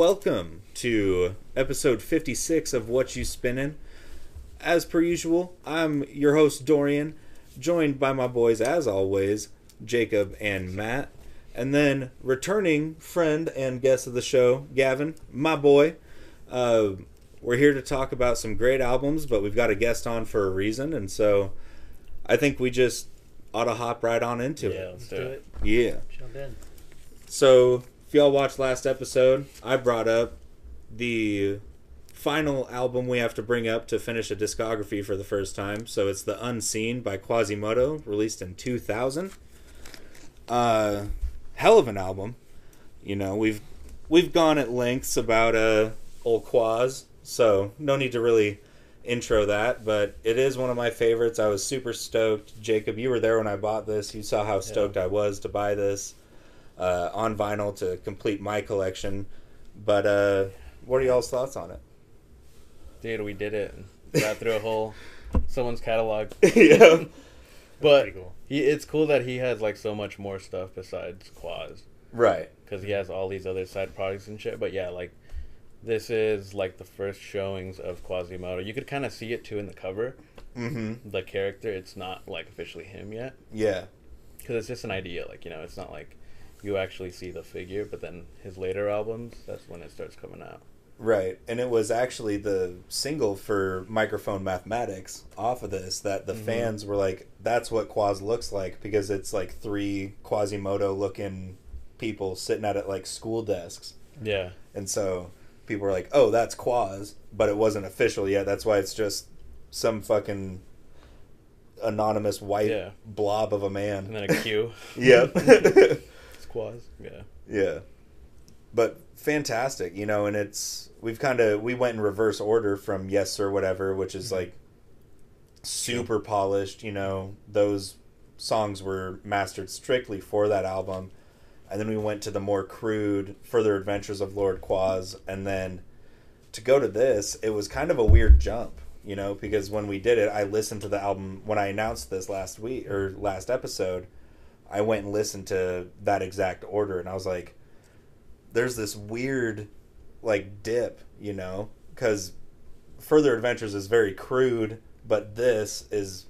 welcome to episode 56 of Whatchu Spinnin'. As per usual, I'm your host Dorian, joined by my boys as always, Jacob and Matt, and then returning friend and guest of the show, Gavin, my boy. Uh, we're here to talk about some great albums, but we've got a guest on for a reason, and so I think we just ought to hop right on into Yeah, it. let's Do it. Yeah. Jump in. So, if y'all watched last episode, I brought up the final album we have to bring up to finish a discography for the first time. So, it's The Unseen by Quasimoto, released in 2000. Uh, hell of an album. You know, we've we've gone at lengths about uh old Quas, so no need to really intro that, but it is one of my favorites. I was super stoked. Jacob, you were there when I bought this. You saw how stoked I was to buy this uh, on vinyl to complete my collection. But uh, what are y'all's thoughts on it? Dude, we did it. Got through a whole someone's catalog. yeah. But cool. he, it's cool that he has like so much more stuff besides Quaz Right. because he has all these other side products and shit. But yeah, like this is like the first showings of Quasimoto. You could kind of see it too in the cover. Mm-hmm. The character, it's not like officially him yet Yeah. because it's just an idea. Like you know, it's not like you actually see the figure. But then his later albums, that's when it starts coming out. Right. And it was actually the single for Microphone Mathematics off of this that the Mhm. fans were like, that's what Quas looks like because it's like three Quasimoto looking people sitting at it like school desks. Yeah. And so people were like, "Oh, that's Quaz," but it wasn't official yet. That's why it's just some fucking anonymous white Yeah. blob of a man. And then a Q. Yep. it's Quaz. Yeah. yeah. But fantastic, you know, and it's we've kind of we went in reverse order from Yessir Whatever, which is mm-hmm. like super polished, you know. Those songs were mastered strictly for that album. And then we went to the more crude Further Adventures of Lord Quaz and then to go to this, it was kind of a weird jump, you know, because when we did it, I listened to the album when I announced this last week or last episode. I went and listened to that exact order, and I was like, "There's this weird, like dip, you know, because Further Adventures is very crude, but this is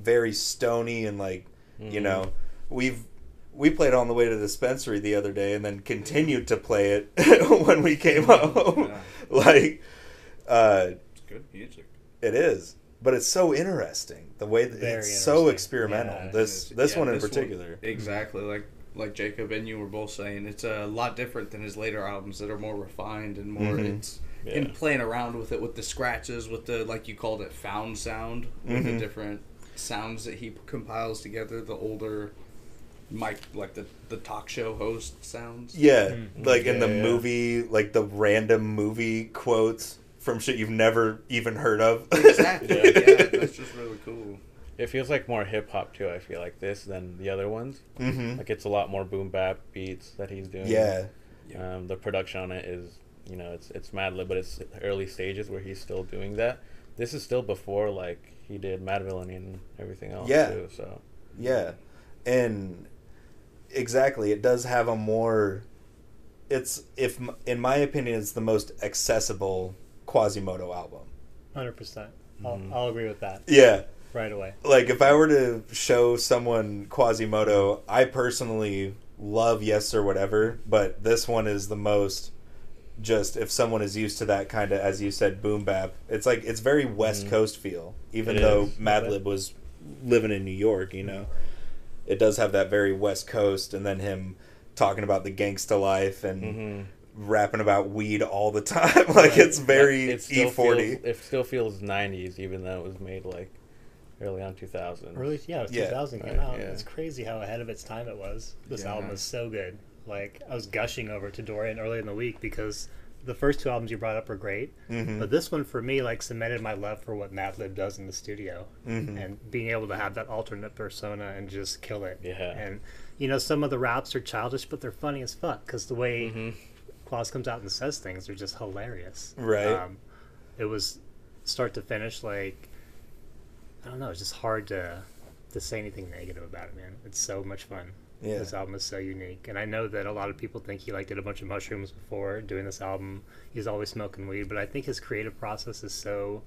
very stony and like, you Mhm. know, we've." We played on the way to the dispensary the other day, and then continued to play it when we came home. Yeah. like, uh, It's good music. it is, but it's so interesting the way that Very it's so experimental. Yeah, this is. this Yeah, one in this one- particular. Exactly, like like Jacob and you were both saying, it's a lot different than his later albums that are more refined and more. Mhm. It's Yeah. him playing around with it with the scratches, with the like you called it found sound, with Mhm. the different sounds that he compiles together. The older Mike, like the the talk show host sounds. Yeah, Mhm. like in the Yeah, yeah. movie, like the random movie quotes from shit you've never even heard of. Exactly. Yeah. yeah, that's just really cool. It feels like more hip hop too. I feel like this than the other ones. hmm Like it's a lot more boom bap beats that he's doing. Yeah, Um, the production on it is, you know, it's it's Madlib, but it's early stages where he's still doing that. This is still before like he did Madvillainy and everything else Yeah. too. So yeah, and exactly, it does have a more. It's if in my opinion, it's the most accessible Quasimoto album. Hundred percent. I'll, Mhm. I'll agree with that Yeah, right away. like if I were to show someone Quasimoto, I personally love Yessir Whatever, but this one is the most just if someone is used to that kind of as you said boom bap. It's like it's very West Mhm. Coast feel, even It though is. Madlib was living in New York. You know, it does have that very West Coast, and then him talking about the gangsta life and mhm. Rapping about weed all the time. like it's very It still E forty. feels- It still feels '90s, even though it was made like early on 2000. Early, yeah, it was Yeah. 2000 came Right, out. yeah. It's crazy how ahead of its time it was. This Yeah. album is so good. Like I was gushing over to Dorian early in the week because the first two albums you brought up were great, Mhm. but this one for me like cemented my love for what Madlib does in the studio Mhm. and being able to have that alternate persona and just kill it. Yeah. And you know some of the raps are childish, but they're funny as fuck because the way Mhm. Claus comes out and says things are just hilarious. Right. Um, it was start to finish like I don't know. It's just hard to to say anything negative about it, man. It's so much fun. Yeah. This album is so unique, and I know that a lot of people think he like did a bunch of mushrooms before doing this album. He's always smoking weed, but I think his creative process is so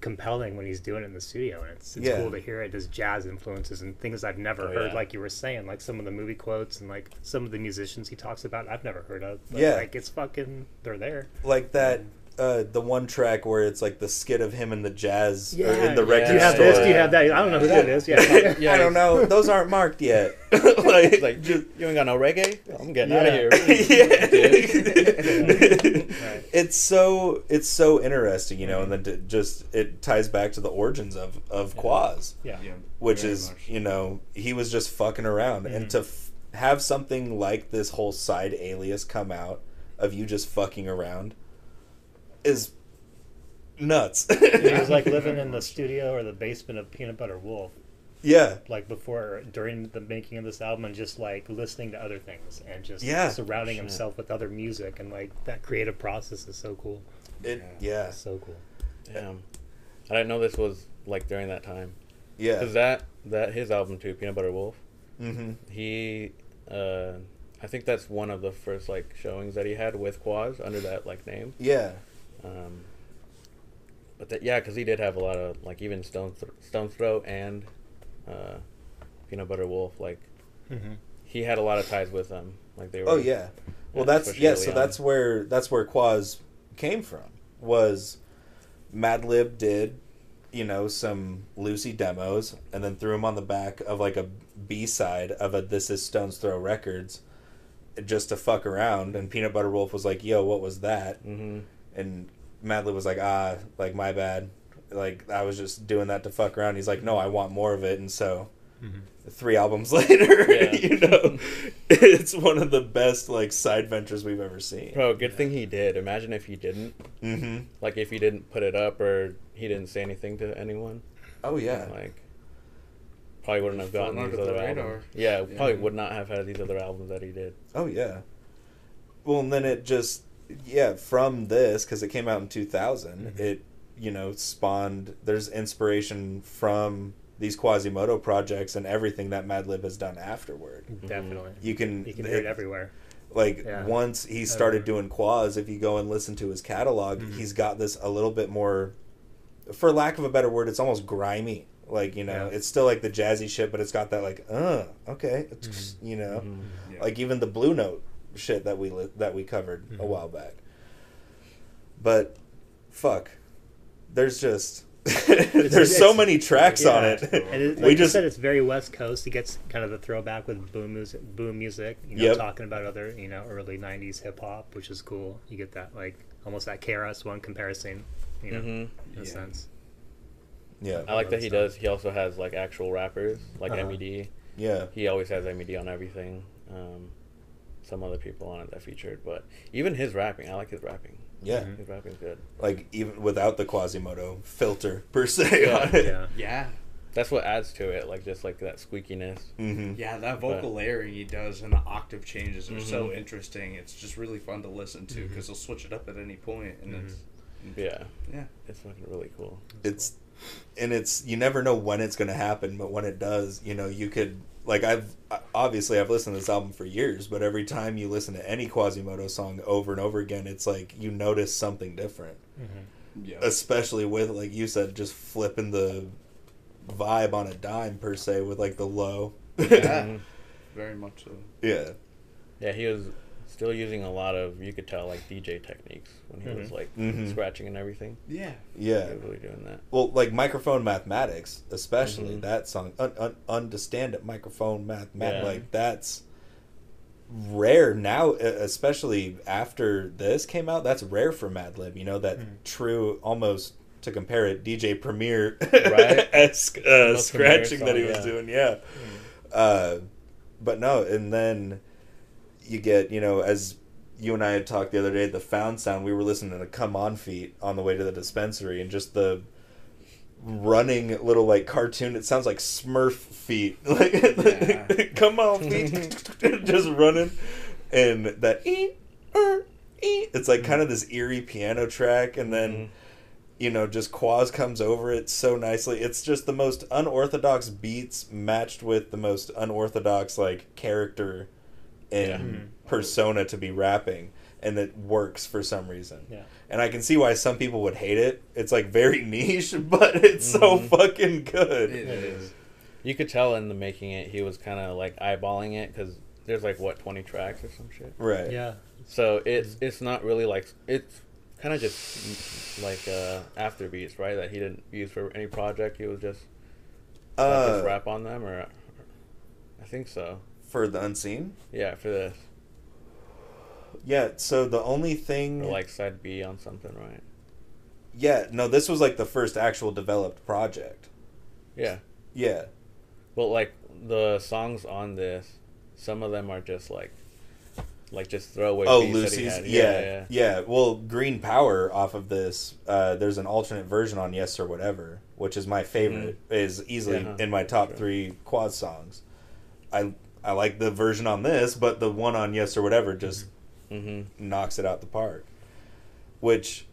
compelling when he's doing it in the studio, and it's, it's Yeah. cool to hear it. His jazz influences and things I've never Oh, heard, yeah. like you were saying, like some of the movie quotes and like some of the musicians he talks about, I've never heard of. But, Yeah. like it's fucking, they're there. like that uh the one track where it's like the skit of him in the jazz or Yeah, in the yeah. record Do you have store. this? Do you have that? I don't know who that is. Yeah, Yeah, I don't know. Those aren't marked yet. like, like just, you ain't got no reggae. I'm getting Yeah. out of here. yeah. It's so it's so interesting, you know, and then to just it ties back to the origins of of Quaz, yeah. Yeah, which very is much. you know he was just fucking around, and to f- have something like this whole side alias come out of you just fucking around is nuts. He was like living in the studio or the basement of Peanut Butter Wolf, yeah, like before, during the making of this album, and just like listening to other things and just Yeah. surrounding Shit. himself with other music, and like that creative process is so cool. it yeah So cool. Damn. I didn't know this was like during that time. yeah. Cause that that his album too, Peanut Butter Wolf. mm-hmm. He, uh, I think that's one of the first like showings that he had with Quaz under that like name. Yeah, Um, but that, yeah, because he did have a lot of like even Stone Th- Stones Throw and uh, Peanut Butter Wolf. Like Mm-hmm. he had a lot of ties with them. Like they were. Oh yeah. Well, Yeah, that's yeah. So on. that's where that's where Quaz came from. Was Madlib did, you know, some Lucy demos and then threw them on the back of like a B side of a This Is Stones Throw Records, just to fuck around. And Peanut Butter Wolf was like, "Yo, what was that?" hmm And Madlib was like, "Ah, like my bad. Like I was just doing that to fuck around." He's like, "No, I want more of it." And so three albums later, Yeah. you know, it's one of the best like side ventures we've ever seen. Bro, good thing he did. Imagine if he didn't. Mm-hmm. Like if he didn't put it up or he didn't say anything to anyone. Oh yeah, Like probably wouldn't have gotten these other the albums. Yeah, probably would not have had these other albums that he did. oh yeah. Well, and then it just yeah from this because it came out in 2000. It you know spawned. There's inspiration from these Quasimoto projects and everything that Madlib has done afterward. Definitely. You can You can hear it everywhere. like Yeah. once he started Everywhere. doing Quas, if you go and listen to his catalog Mhm. he's got this a little bit more for lack of a better word it's almost grimy like you know Yeah. it's still like the jazzy shit but it's got that like uh okay you know Mhm. Yeah. like even the blue note shit that we li- that we covered a Mhm. while back but fuck there's just there's so many tracks on it And it, like we you just said, it's very West Coast. He gets kind of the throwback with boom music, boom music. You know, Yep. talking about other, you know, early '90s hip hop, which is cool. You get that like almost that KRS One comparison, you know, Mhm. in Yeah. a sense. yeah I like that he stuff. does. He also has like actual rappers like Uh-huh. MED. yeah He always has MED on everything. Um, some other people on it that featured, but even his rapping, I like his rapping. yeah Mhm. His rapping's good. like even without the Quasimoto filter per se Yeah. on it. Yeah. Yeah, That's what adds to it, like just like that squeakiness. hmm yeah, that vocal layering he does and the octave changes are so interesting. It's just really fun to listen to because he'll switch it up at any point, and it's Yeah, yeah, it's fucking really cool. It's and it's you never know when it's going to happen, but when it does, you know, you could like I've obviously I've listened to this album for years, but every time you listen to any Quasimoto song over and over again, it's like you notice something different. Mm-hmm. yeah. Especially with like you said just flipping the vibe on a dime per se with like the low. Yeah. Very much so. yeah. Yeah, he was still using a lot of you could tell like DJ techniques when he was Mhm. like Mhm. scratching and everything. Yeah, Yeah. He really doing that. Well, like microphone mathematics, especially Mhm. that song, un- un- understand it, microphone math, math Yeah. like that's rare now, especially after this came out. That's rare for Madlib. You know that Mhm. true, almost to compare it, DJ Premier Right. esque uh, Most Premier scratching that he was yeah. doing. Yeah, uh, but no, and then you get you know as you and I had talked the other day, the found sound. We were listening to "Come On" feet on the way to the dispensary, and just the running little like cartoon. It sounds like Smurf feet, like Yeah. "Come On" feet, just running, and that er, e. It's like kind of this eerie piano track, and then you know, just Quaz comes over it so nicely. It's just the most unorthodox beats matched with the most unorthodox like character and Yeah. Mhm. persona to be rapping, and it works for some reason. Yeah. And I can see why some people would hate it. It's like very niche, but it's so Mhm. fucking good. It is. You could tell in the making it, he was kind of like eyeballing it because there's like what twenty tracks or some shit. Right. Yeah. So it's it's not really like it's kind of just like uh, after beats, right? That he didn't use for any project. He was just let this Uh, rap on them, or I think so. For the unseen. Yeah, for this Yeah. So the only thing, or like side B on something, right? yeah, no, this was like the first actual developed project. Yeah. Yeah. Well, like the songs on this, some of them are just like, like just throwaway. Oh, beats that he Lucy's. had. Yeah, yeah, yeah, Well, Green Power off of this. Uh, there's an alternate version on Yessir Whatever, which is my favorite. Is easily Yeah. in my top Sure. three quad songs. I I like the version on this, but the one on Yessir Whatever just Mm-hmm. knocks it out the park. Which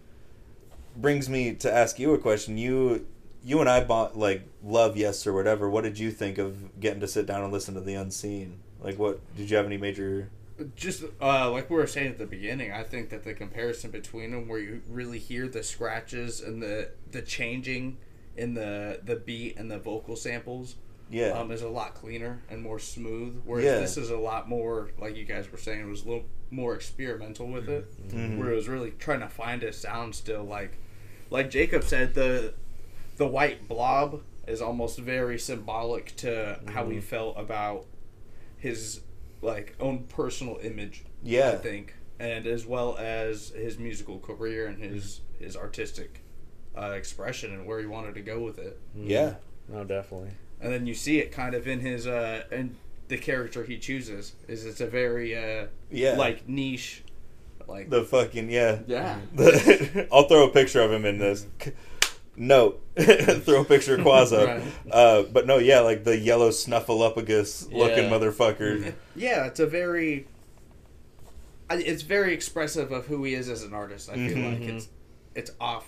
brings me to ask you a question. You you and I bought like love Yessir Whatever. What did you think of getting to sit down and listen to the Unseen? Like, what did you have any major? just uh, like we were saying at the beginning, I think that the comparison between them, where you really hear the scratches and the the changing in the the beat and the vocal samples, Yeah. um, is a lot cleaner and more smooth. Whereas Yeah. this is a lot more, like you guys were saying, it was a little more experimental with it, Mhm. where it was really trying to find a sound still. Like, like Jacob said, the the white blob is almost very symbolic to how he felt about his like own personal image. Yeah. I think, and as well as his musical career and his his artistic uh, expression and where he wanted to go with it. Yeah. No, definitely. And then you see it kind of in his uh in the character he chooses is it's a very uh Yeah. like niche like the fucking yeah. yeah The, I'll throw a picture of him in this. No, throw a picture of Quaz up. Right. Uh, but no, yeah, like the yellow snuffleupagus looking Yeah. motherfucker. yeah it's a very it's very expressive of who he is as an artist. I feel like Mhm. it's it's off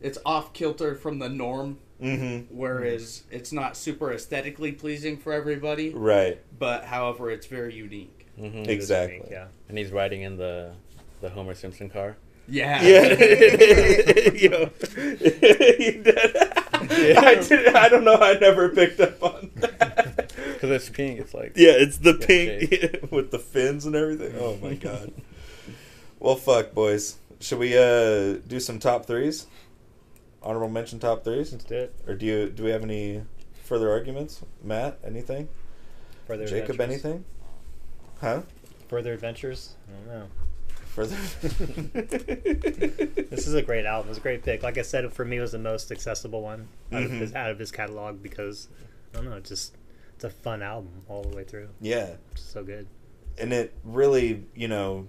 it's off kilter from the norm Mm-hmm. whereas it's not super aesthetically pleasing for everybody Right. but however it's very unique Mm-hmm. Exactly. unique, Yeah. And he's riding in the the Homer Simpson car. yeah Yeah. Yo. He did. I, did, I don't know. I never picked up on that. Because it's pink. It's like Yeah, it's the Yeah, pink with the fins and everything. Oh my god. well, fuck, boys. Should we uh do some top threes? Honorable mention top threes, Let's do it. or do you do we have any further arguments? Matt, anything? Further Jacob, adventures. anything? Huh? Further adventures? I don't know. Further. This is a great album. It's a great pick. Like I said, for me, it was the most accessible one out, Mhm. of, his, out of his catalog because I don't know. It's just it's a fun album all the way through. yeah. It's so good. and it really, you know,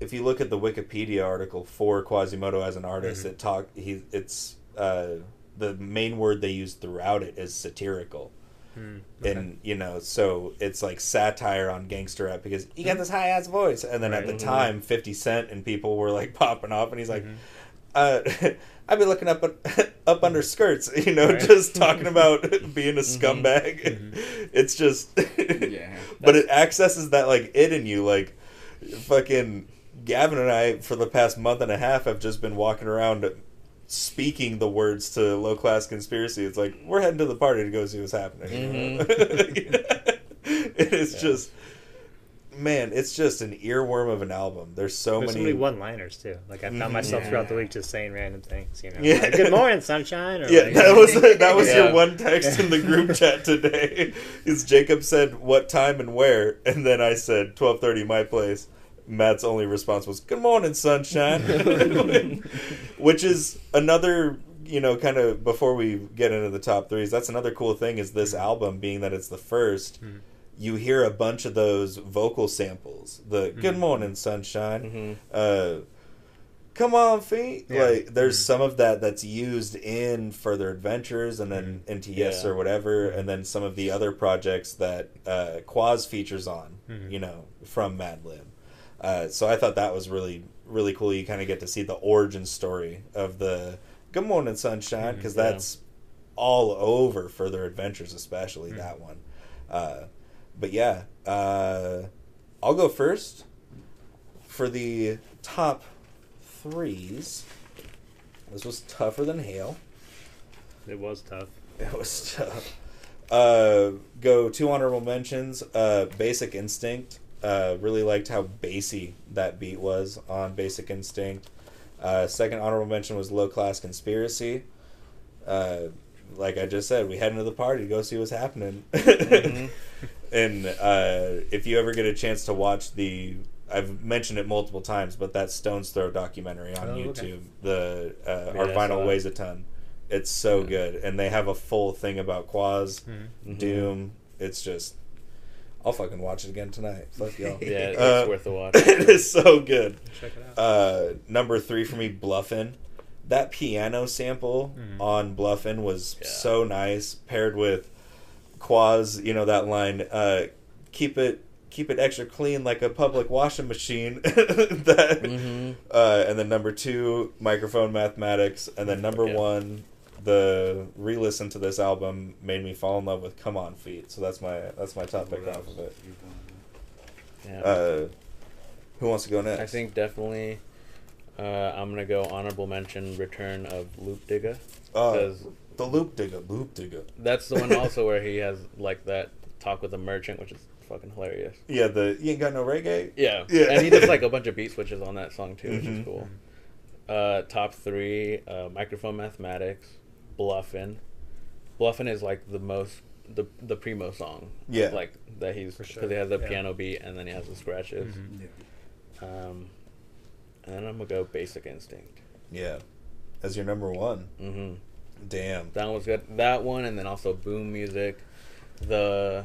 if you look at the Wikipedia article for Quasimoto as an artist, Mhm. it talk he it's uh, the main word they use throughout it is satirical, Hmm. and you know, so it's like satire on gangster rap because you got this high ass voice, and then at the Right. time, Fifty Cent and people were like popping off, and he's like. Mhm. Uh, I've been looking up up under skirts, you know, Right. just talking about being a Mhm. scumbag. Mhm. It's just, Yeah. but it accesses that like it in you. Like, fucking Gavin and I for the past month and a half have just been walking around speaking the words to low class conspiracy. It's like we're heading to the party to go see what's happening. you know? it is Yeah. just, man, it's just an earworm of an album. There's so There's so many. many one-liners too. Like I found Mhm. myself Yeah. throughout the week just saying random things. You know, Yeah. like, good morning, sunshine. Or Yeah, like, that was that was your one text in the group chat today. Is Jacob said what time and where, and then I said twelve thirty my place. Matt's only response was "Good morning, sunshine," which is another you know kind of before we get into the top threes. That's another cool thing is this album being that it's the 1st Mhm. You hear a bunch of those vocal samples. The "Good Mhm. morning, sunshine." hmm uh come on feet Yeah. like there's Mhm. some of that that's used in further adventures and then into yes Yeah. or whatever and then some of the other projects that uh quaz features on you know from Madlib Uh, so I thought that was really really cool. You kind of get to see the origin story of the Good Morning Sunshine because yeah. that's all over Further Adventures, especially Mhm. that one. Uh, but yeah, uh, I'll go first for the top threes. This was tougher than hail. It was tough. It was tough. Uh, go two honorable mentions. Uh, Basic Instinct. Uh, really liked how bassy that beat was on Basic Instinct. Uh, second honorable mention was Low Class Conspiracy. Uh, like I just said, we head into the party to go see what's happening. Mhm. and uh, if you ever get a chance to watch the, I've mentioned it multiple times, but that Stones Throw documentary on Oh, okay. YouTube, the uh, Yeah, Our Vinyl. Weighs a Ton. It's so good, and they have a full thing about Quaz, Mhm. Mhm. Doom. It's just, I'll fucking watch it again tonight. Fuck y'all. Yeah, it's Uh, worth a watch. it is so good. Check it out. Uh, number three for me, Bluffin. That piano sample Mhm. on Bluffin was Yeah. so nice, paired with Quaz. You know that line, uh, "Keep it, keep it extra clean like a public washing machine." that, Mhm. uh, and then number two, microphone mathematics, and then number Yeah. one, the re-listen to this album made me fall in love with "Come On Feet." So that's my that's my top pick off of it. Yeah. Uh, who wants to go next? I think definitely uh, I'm gonna go honorable mention Return of Loop Digga uh, the loop digger, loop digger. that's the one also where he has like that talk with the merchant, which is fucking hilarious. Yeah, the you ain't got no reggae. Yeah, Yeah. and he does like a bunch of beat switches on that song too, which Mhm. is cool. Uh, top three: uh, microphone mathematics, bluffin. Bluffin is like the most the the primo song. Yeah. like that he's because sure, he has the yeah. piano beat and then he has the scratches. Mhm. Um, and then I'm gonna go Basic Instinct. Yeah, as your number one. Mm-hmm. Damn. That one was good. That one, and then also Boom Music, the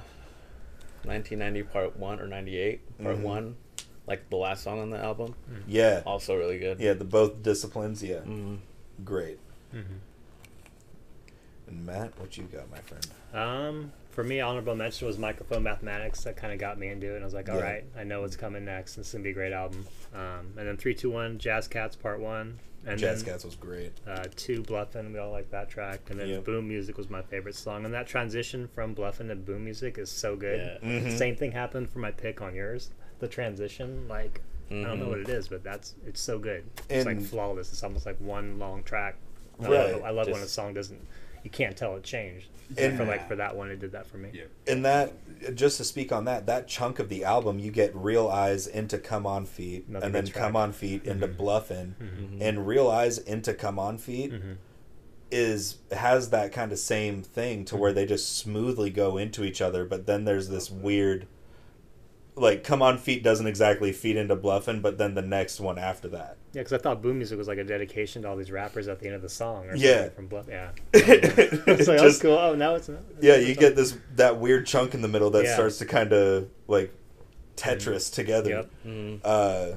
1990 Part One or 98 Part Mhm. One, like the last song on the album, Yeah. also really good. Yeah, the both disciplines. Yeah, Mhm. great. And Matt, what you got, my friend? Um, for me, honorable mention was microphone mathematics. That kind of got me into it. And I was like, all Yeah. right, I know what's coming next. This is gonna be a great album. Um, and then three, two, one, Jazz Cats Part One, and Jazz then Cats was great. uh, two, Bluffin. We all like that track. And then Yep. Boom Music was my favorite song. And that transition from Bluffin to Boom Music is so good. Yeah. Mhm. Same thing happened for my pick on yours. The transition, like I don't know Mhm. what it is, but that's it's so good. It's like flawless. It's almost like one long track. I Right. love, I love when a song doesn't. You can't tell it changed. And- for like for that one, it did that for me. Yeah. And that, just to speak on that, that chunk of the album, you get Real Eyes into Come On Feet, Another and then track. Come On Feet into Mhm. Bluffin, Mhm. and Real Eyes into Come On Feet Mhm. is has that kind of same thing to where they just smoothly go into each other, but then there's this weird, like Come On Feet doesn't exactly feed into bluffing but then the next one after that. Yeah, because I thought Boom Music was like a dedication to all these rappers at the end of the song. Or Yeah. something from Bluff. Yeah. it's like, Just- oh, cool. Oh, now it's not. Yeah, you get this that weird chunk in the middle that Yeah. starts to kind of like Tetris together. Yep. Mhm. Uh,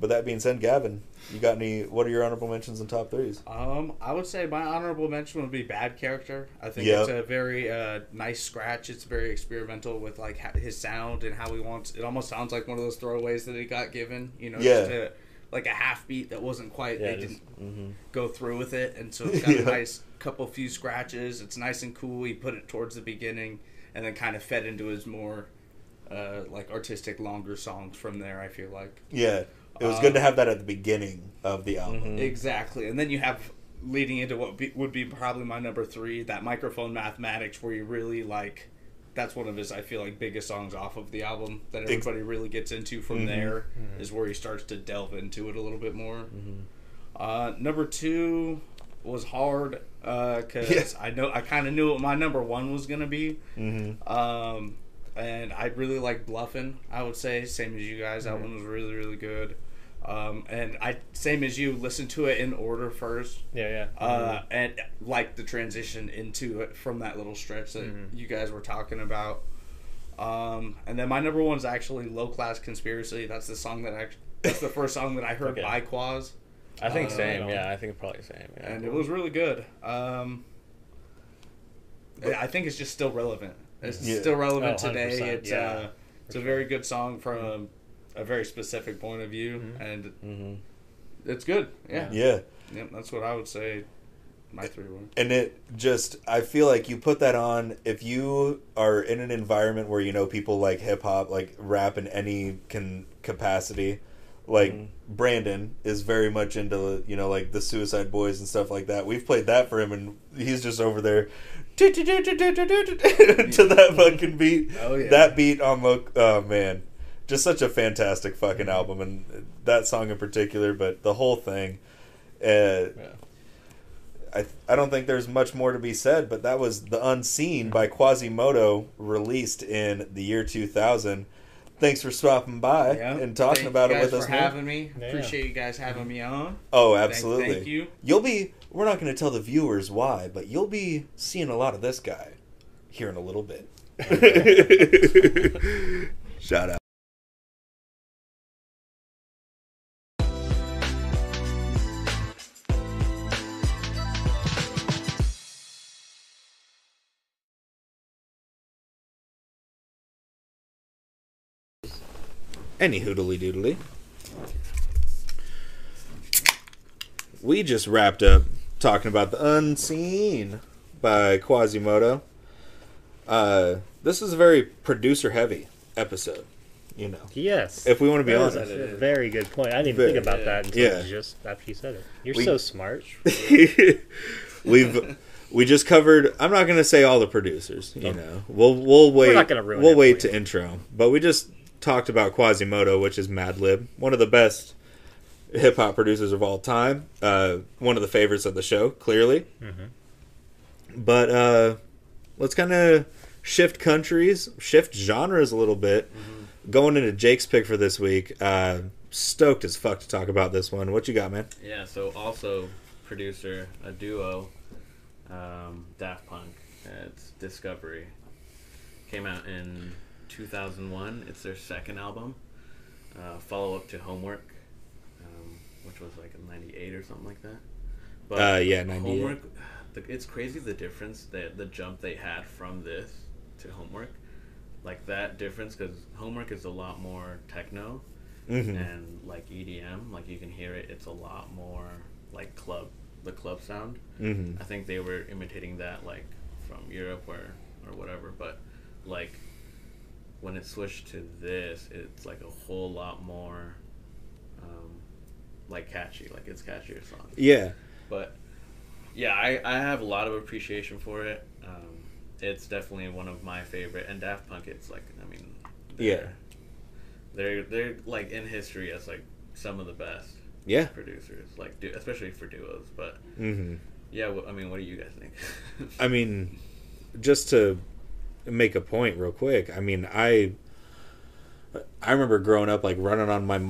But that being said, Gavin, you got any? What are your honorable mentions and top threes? Um, I would say my honorable mention would be Bad Character. I think Yeah. it's a very uh, nice scratch. It's very experimental with like his sound and how he wants. It almost sounds like one of those throwaways that he got given. You know, Yeah. just a, like a half beat that wasn't quite. Yeah, they just, didn't hmm go through with it, and so it's got Yeah. a nice couple few scratches. It's nice and cool. He put it towards the beginning, and then kind of fed into his more uh, like artistic, longer songs from there. I feel like. Yeah, it was Uh, good to have that at the beginning of the album. Mhm. Exactly, and then you have leading into what be, would be probably my number three, that microphone mathematics, where you really like. That's one of his, I feel like, biggest songs off of the album that Ex- everybody really gets into. From Mhm. there Mhm. is where he starts to delve into it a little bit more. hmm Uh, number two was hard because Yes. I know I kind of knew what my number one was gonna be. Mm-hmm. Um, and I really like Bluffin. I would say same as you guys. That Mhm. one was really really good. Um, and I same as you listen to it in order first. Yeah, yeah. Uh, and like the transition into it from that little stretch that Mhm. you guys were talking about. Um, and then my number one is actually "Low Class Conspiracy." That's the song that actually that's the first song that I heard Okay. by Quaz, I think Uh, same. Yeah, I think probably same. Yeah. and it was really good. Um, I think it's just still relevant. It's Yeah. still relevant Oh, today. It's yeah, uh, it's for a sure. very good song from a very specific point of view, and hmm it's good. Yeah. Yeah. Yep, that's what I would say. My three were. And it just, I feel like you put that on if you are in an environment where you know people like hip hop, like rap in any can capacity. Like Mhm. Brandon is very much into you know like the Suicide Boys and stuff like that. We've played that for him, and he's just over there to that fucking beat. Oh, yeah. That beat on the oh man, just such a fantastic fucking album, and that song in particular, but the whole thing. Uh, Yeah. I I don't think there's much more to be said, but that was the Unseen by Quasimoto, released in the year 2000. Thanks for stopping by Yeah. and talking Thank about you it with us. for man. having me. Yeah. Appreciate you guys having me on. Oh, Thank- absolutely. Thank, you. You'll be. We're not going to tell the viewers why, but you'll be seeing a lot of this guy here in a little bit. Shout out. Any hoodly doodly. We just wrapped up talking about the unseen by Quasimoto. Uh, this is a very producer heavy episode, you know. Yes. If we want to be That is honest. a very good point. I didn't even Very- think about that until Yeah. just after you said it. You're We- so smart. We've we just covered. I'm not going to say all the producers. You know, we'll we'll wait. We're not gonna ruin we'll it wait to intro. But we just talked about Quasimoto, which is Madlib, one of the best hip hop producers of all time. Uh, one of the favorites of the show, clearly. But uh, let's kind of shift countries, shift genres a little bit. Going into Jake's pick for this week. Uh, stoked as fuck to talk about this one. What you got, man? Yeah, so also producer, a duo, um, Daft Punk. It's Discovery. Came out in 2001. It's their second album. Uh, follow up to Homework, which was like a 98 or something like that. But Uh, yeah, 98. Homework, it's crazy the difference, that the jump they had from this to Homework. Like that difference, because Homework is a lot more techno Mm-hmm. and like EDM, like you can hear it. It's a lot more like club, the club sound. Mm-hmm. I think they were imitating that like from Europe or or whatever. But like when it switched to this, it's like a whole lot more like catchy. Like it's catchier song. Yeah. But yeah, I, I have a lot of appreciation for it. Um, it's definitely one of my favorite. And Daft Punk, it's like I mean, Yeah. they're- they're like in history as like some of the best Yeah. producers, like du- especially for duos. But Mm-hmm. yeah, wh- I mean, what do you guys think? I mean, just to make a point real quick. I mean, I I remember growing up like running on my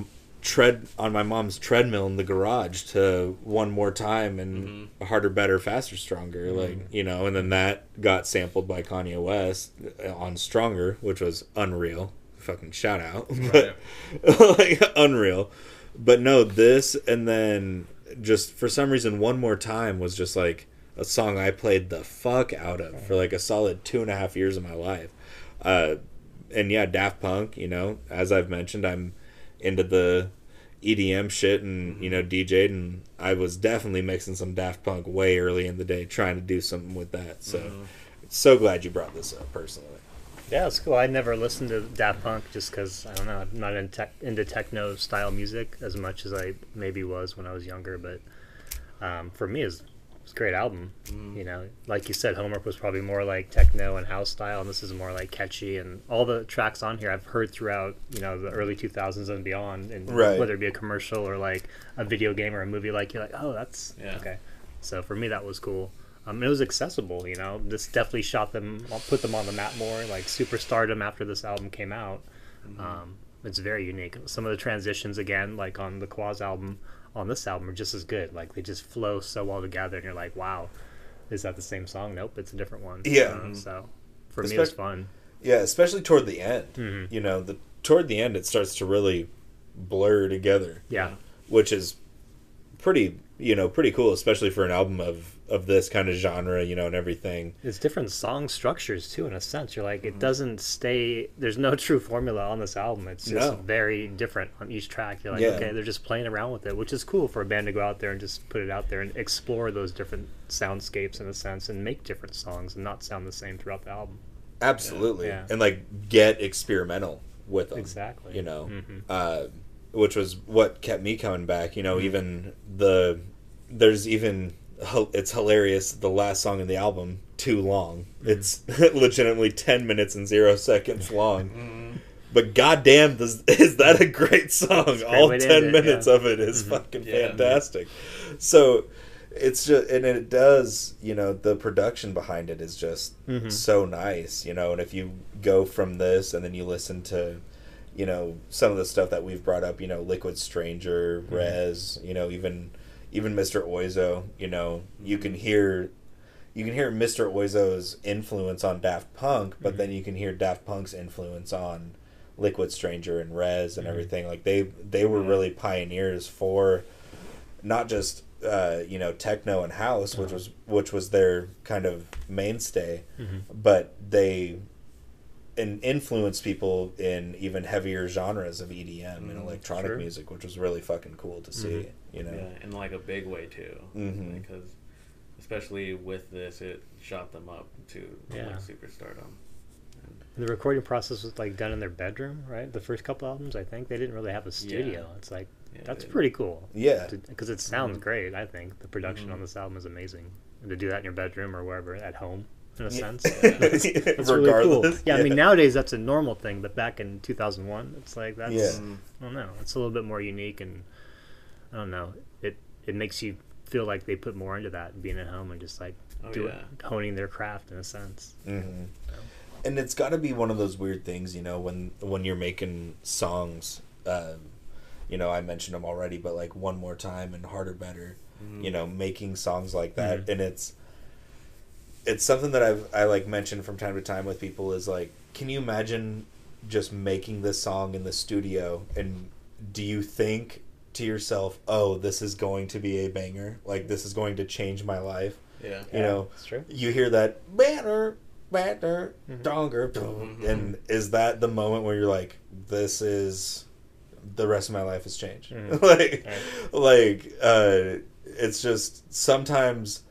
tread on my mom's treadmill in the garage to one more time and mm-hmm. harder, better, faster, stronger. Mm-hmm. Like you know, and then that got sampled by Kanye West uh, on Stronger, which was unreal. Fucking shout out, but like unreal. But no, this and then just for some reason, one more time was just like a song I played the fuck out of for like a solid two and a half years of my life. Uh, and yeah, Daft Punk, you know, as I've mentioned, I'm into the EDM shit and, you know, DJ'd, and I was definitely mixing some Daft Punk way early in the day trying to do something with that. So, so glad you brought this up personally. Yeah, it's cool. I never listened to Daft Punk just because I don't know. I'm not in tech, into techno style music as much as I maybe was when I was younger. But um, for me, it's it's a great album. You know, like you said, Homework was probably more like techno and house style, and this is more like catchy. And all the tracks on here I've heard throughout, you know, the early 2000s and beyond. And Right. whether it be a commercial or like a video game or a movie, like you're like, oh, that's Yeah. okay. So for me, that was cool. Um, it was accessible, you know. This definitely shot them, put them on the map more, like superstardom after this album came out. Um, it's very unique. Some of the transitions, again, like on the Quaz album, on this album, are just as good. Like they just flow so well together, and you're like, wow, is that the same song? Nope, it's a different one. Yeah. Um, so for me, it's fun. Yeah, especially toward the end. Mhm. You know, the toward the end, it starts to really blur together. Yeah. which is pretty you know pretty cool, especially for an album of of this kind of genre, you know, and everything. It's different song structures too, in a sense. You're like, it doesn't stay. There's no true formula on this album. It's just No. very different on each track. You're like, Yeah. okay, they're just playing around with it, which is cool for a band to go out there and just put it out there and explore those different soundscapes in a sense and make different songs and not sound the same throughout the album. Absolutely, Yeah. and like get experimental with them. Exactly. You know, Mhm. uh, which was what kept me coming back. You know, even the there's even it's hilarious. The last song in the album, too long. It's legitimately ten minutes and zero seconds long. But goddamn, this, is that a great song? great All ten end it, minutes yeah. of it is fucking Yeah. fantastic. So it's just and it does you know the production behind it is just so nice you know and if you go from this and then you listen to you know some of the stuff that we've brought up you know liquid stranger Rezz you know even even mr oizo you know you can hear you can hear mr oizo's influence on daft punk but mm-hmm. then you can hear daft punk's influence on liquid stranger and Rezz and mm-hmm. everything like they they were Yeah. really pioneers for not just uh, you know techno and house, which uh-huh. was which was their kind of mainstay, but they in, influenced people in even heavier genres of EDM and Mm, electronic sure. music, which was really fucking cool to see. You know, Yeah, in like a big way too. Mhm. Because especially with this, it shot them up to Yeah. like superstardom. The recording process was like done in their bedroom, right? The first couple albums, I think they didn't really have a studio. It's like Yeah, that's pretty cool. yeah, because it sounds Mhm. great. I think the production Mhm. on this album is amazing. And to do that in your bedroom or wherever at home, in a Yeah. sense, Yeah. that's, that's really cool. Regardless, Yeah, I mean nowadays that's a normal thing, but back in 2001, it's like that's Yeah. Mm, I don't know. It's a little bit more unique, and I don't know. It it makes you feel like they put more into that being at home and just like Oh, do yeah. honing their craft in a sense. hmm And it's got to be one of those weird things, you know, when when you're making songs. Um, you know, I mentioned them already, but like one more time and harder, better. mhm. You know, making songs like that, Mhm. and it's it's something that I've I like mentioned from time to time with people is like, can you imagine just making this song in the studio, and do you think to yourself, oh, this is going to be a banger, like this is going to change my life? Yeah. You know, it's true. you hear that banner, banner, Mhm. donger, Mhm. and is that the moment where you're like, this is the rest of my life has changed? Mhm. like, Right. like, uh, it's just sometimes,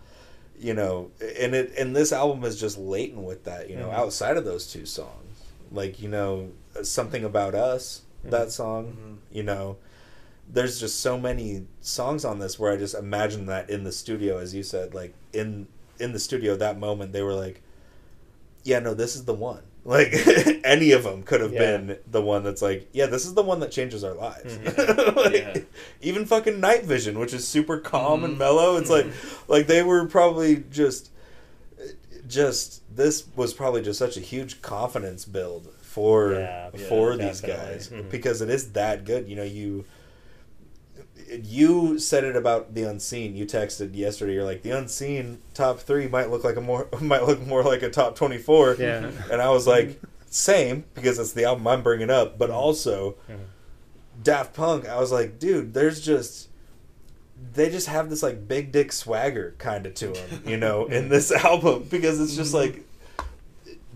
you know, and it and this album is just latent with that, you know, Mhm. outside of those two songs, like you know, something about us, that song, you know there's just so many songs on this where I just imagine that in the studio, as you said, like in in the studio that moment they were like, yeah, no, this is the one. Like any of them could have Yeah. been the one that's like, yeah, this is the one that changes our lives. Mhm. Like, Yeah. Even fucking Night Vision, which is super calm and Mhm. mellow. It's like Mhm. like they were probably just just this was probably just such a huge confidence build for Yeah, for these definitely. guys Mhm. because it is that good. You know, you you said it about the unseen. You texted yesterday. You're like the unseen top three might look like a more might look more like a top twenty four. Yeah. and I was like, same because it's the album I'm bringing up, but also Mhm. Daft Punk. I was like, dude, there's just they just have this like big dick swagger kind of to them, you know, in this album because it's just like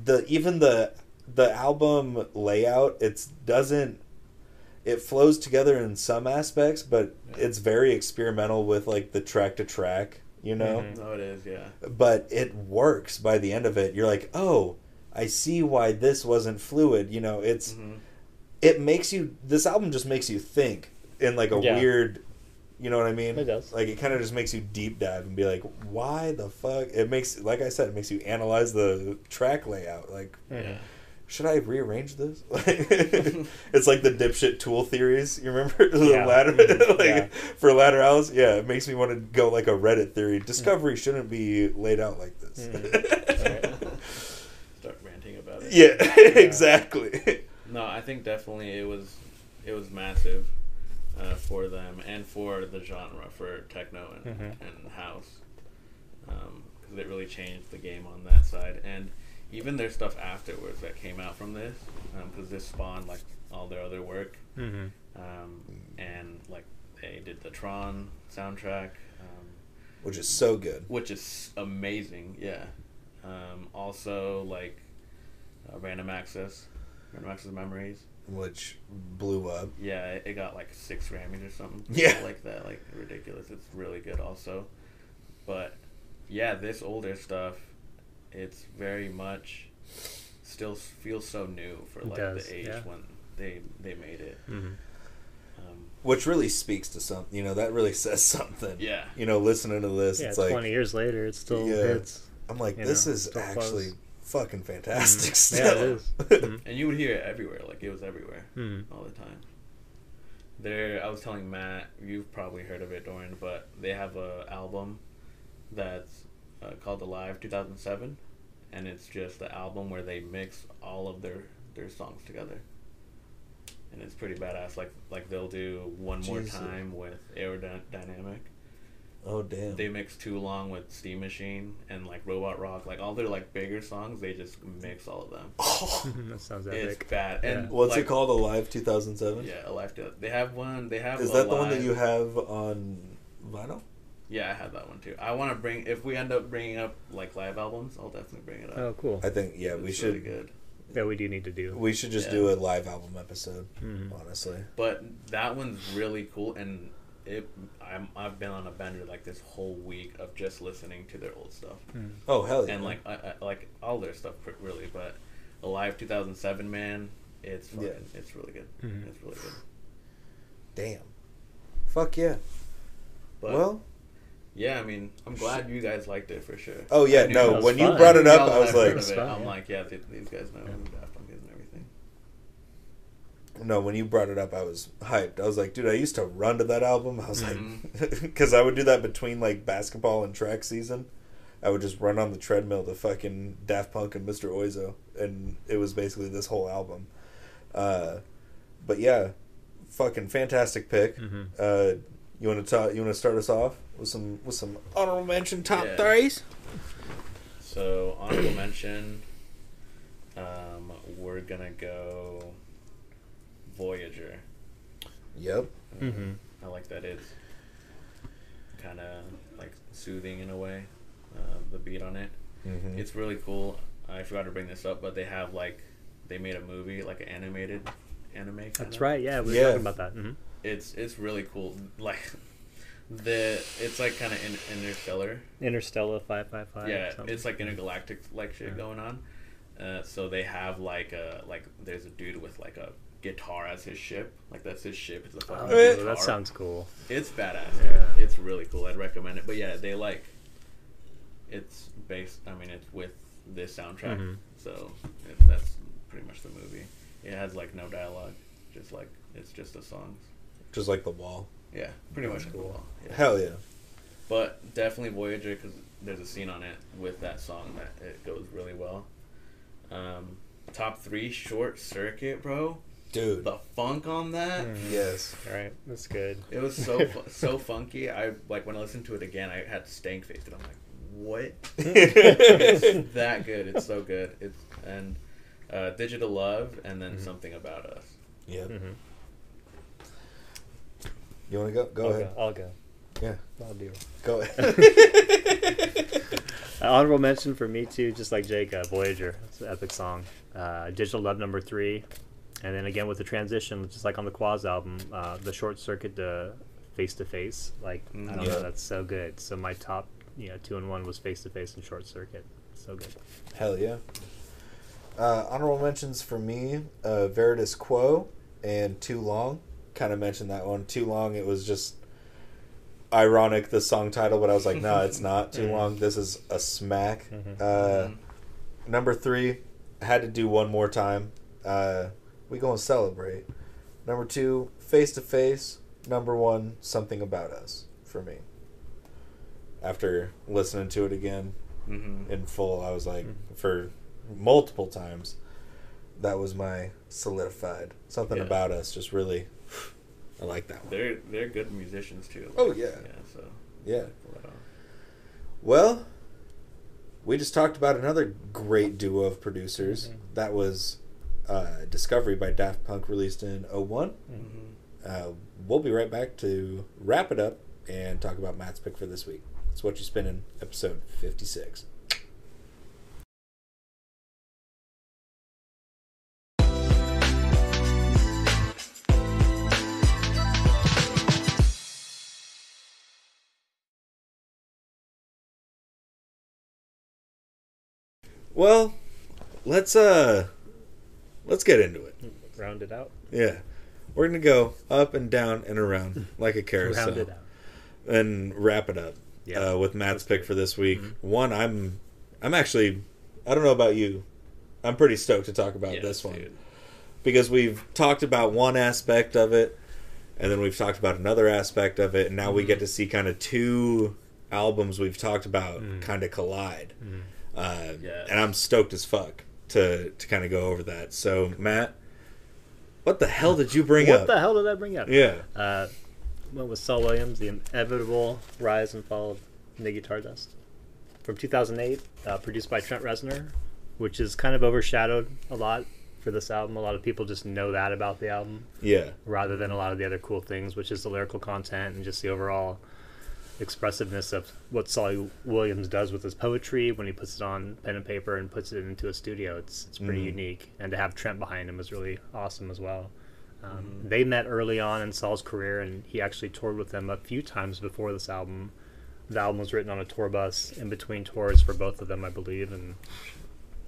the even the the album layout it's doesn't it flows together in some aspects but it's very experimental with like the track to track you know Mhm. No, it is. Yeah. but it works by the end of it you're like oh i see why this wasn't fluid you know it's Mhm. it makes you this album just makes you think in like a Yeah. weird you know what i mean It does. like it kind of just makes you deep dive and be like why the fuck it makes like i said it makes you analyze the track layout like. Yeah. Should I rearrange this? it's like the dipshit tool theories. You remember the Yeah. ladder, Mhm. like Yeah. for Lateralus? Yeah, it makes me want to go like a Reddit theory. Discovery shouldn't be laid out like this. Mhm. Start ranting about it. yeah, exactly. No, I think definitely it was it was massive uh, for them and for the genre for techno and, Mhm. and house because it really changed the game on that side and even their stuff afterwards that came out from this because this spawned like all their other work Mhm. um, and like they did the Tron soundtrack, um, which is so good. which is amazing. Yeah. Um, also, like uh, Random Access, Random Access Memories. Which blew up. Yeah, it, it got like six Grammys or something. Yeah. like that, like ridiculous. It's really good, also. But yeah, this older stuff, it's very much still feels so new for like does, the age yeah. when they they made it. hmm Um, Which really speaks to something. You know, that really says something. Yeah. You know, listening to this, Yeah, it's like twenty years later, it still Yeah. hits. I'm like, this know, is actually close. fucking fantastic. Mhm. Still. Yeah, it is. Mhm. and you would hear it everywhere, like it was everywhere Mhm. all the time. There, I was telling Matt, you've probably heard of it, Dorian, but they have a album that's uh, called Alive 2007, and it's just the album where they mix all of their their songs together, and it's pretty badass. Like like they'll do one more Jesus. time with Aerodynamic. oh damn. They mix Too Long with Steam Machine and like Robot Rock, like all their like bigger songs. They just mix all of them. that sounds epic. It's epic. bad. And Yeah. What's like, it called? Alive 2007. Yeah, Alive. to- They have one. They have. Is that the one that you have on vinyl? Yeah, I had that one too. I want to bring. If we end up bringing up like live albums, I'll definitely bring it up. Oh, cool. I think yeah, we It's should really good. Yeah, we do need to do. we should just Yeah. do a live album episode. Mhm. Honestly, But that one's really cool, and it. I'm. I've been on a bender like this whole week of just listening to their old stuff, Mhm. oh hell yeah, and like I, I, like all their stuff pr- really. But Alive 2007, man, it's fucking, Yeah. it's really good. Mhm. It's really good. damn, fuck yeah. But well, yeah, I mean, I'm glad you guys liked it for sure. oh yeah, no. was When you brought it up, Y'all I was like, heard of It's it. fun, I'm like, yeah, these guys know Yeah. who Daft Punk is and everything. no. When you brought it up, I was hyped. I was like, dude, I used to run to that album. I was Mm-hmm. like, because I would do that between like basketball and track season. I would just run on the treadmill to fucking Daft Punk and Mr. Oizo, and it was basically this whole album. Uh, but yeah, fucking fantastic pick. Mhm. Uh, you want to talk? You want to start us off with some with some honorable mention top Yeah. threes? So honorable mention, um, we're gonna go Voyager. Yep. Um, Mhm. I like that it's kind of like soothing in a way. Uh, the beat on it, Mm-hmm. it's really cool. I forgot to bring this up, but they have like they made a movie like an animated anime. Kinda. That's right. Yeah, we were Yeah. talking about that. Mm-hmm. It's it's really cool. Like the it's like kind of in, interstellar. Interstella five five five. yeah, it's like intergalactic like shit Yeah. going on. Uh, so they have like a like there's a dude with like a guitar as his ship. Like that's his ship. It's a Oh, fucking Yeah. that sounds cool. It's badass. Dude. Yeah. It's really cool. I'd recommend it. But yeah, they like it's based. I mean, it's with this soundtrack. Mhm. So it, that's pretty much the movie. It has like no dialogue. Just like it's just the songs. Just like the wall. Yeah, pretty much That's cool. cool. Yeah. Hell yeah. But definitely Voyager because there's a scene on it with that song that it goes really well. Um, top three, Short Circuit, bro. Dude. The funk on that, Mhm. Yes. All right, that's good. it was so fu- so funky. I like when I listened to it again, I had stank face, and I'm like, what? it's that good. It's so good. It's and uh, Digital Love, and then Mhm. something about us. Yep. hmm You want to go? Go I'll ahead. Go. I'll go. Yeah. I'll do. Go ahead. Honorable mention for me too, just like Jake, uh, Voyager. It's an epic song. Uh, Digital Love number three, and then again with the transition, just like on the Quaz album, uh, the short circuit to Face to Face. Like I don't Yeah. know, that's so good. So my top, you know, two and one was Face to Face and Short Circuit. So good. Hell yeah. Uh, honorable mentions for me: uh, Veridis Quo and Too Long. Kind of mentioned that one. Too Long. It was just ironic the song title, but I was like, no, it's not too Mhm. long. This is a smack. Mhm. Uh. Number three, had to do one more time. Uh, we gonna celebrate. Number two, face to face. Number one, something about us for me. After listening to it again Mhm. in full, I was like, Mhm. for multiple times, that was my solidified. Something Yeah. about us just really, I like that one. They're they're good musicians too. Oh, yeah. Yeah. So. Yeah. right. Well, we just talked about another great duo of producers. Mhm. That was uh, Discovery by Daft Punk, released in 01. Mhm. uh, we'll be right back to wrap it up and talk about Matt's pick for this week. It's Whatchu Spinnin' episode 56. Well, let's uh let's get into it. Round it out. Yeah. We're going to go up and down and around like a carousel Round it out. and wrap it up Yeah. uh, with Matt's pick for this week. Mm-hmm. One, I'm I'm actually I don't know about you. I'm pretty stoked to talk about Yes, this one dude. because we've talked about one aspect of it and then we've talked about another aspect of it and now we Mm-hmm. get to see kind of two albums we've talked about Mm-hmm. kind of collide. Uh, Yes. and I'm stoked as fuck to to kind of go over that. So, Matt, what the hell did you bring What up? What the hell did I bring up? Yeah. Uh, went with Saul Williams, The Inevitable Rise and Fall of Niggy Tardust. From 2008, uh, produced by Trent Reznor, which is kind of overshadowed a lot for this album. A lot of people just know that about the album Yeah. rather than a lot of the other cool things, which is the lyrical content and just the overall expressiveness of what Saul Williams does with his poetry when he puts it on pen and paper and puts it into a studio. It's it's pretty Mhm. unique, and to have Trent behind him is really awesome as well. Um, Mm-hmm. They met early on in Saul's career, and he actually toured with them a few times before this album. The album was written on a tour bus in between tours for both of them, I believe, and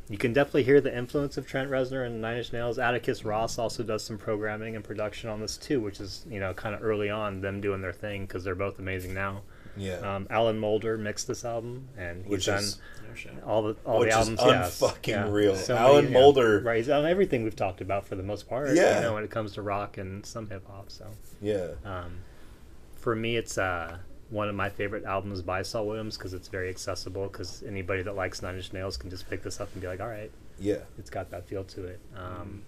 you can definitely hear the influence of Trent Reznor and Nine Inch Nails. Atticus Ross also does some programming and production on this too, which is you know kind of early on them doing their thing because they're both amazing now. Yeah. Um, Alan Moulder mixed this album, and he's Which done is all the all Which the is albums. yes. unfucking Yeah. real. So Alan many- yeah. Moulder- right? He's done everything we've talked about for the most part. Yeah. you know, when it comes to rock and some hip hop. So yeah. um, for me, it's uh, one of my favorite albums by Saul Williams because it's very accessible. Because anybody that likes Nine Inch Nails can just pick this up and be like, all right, Yeah. it's got that feel to it. Um,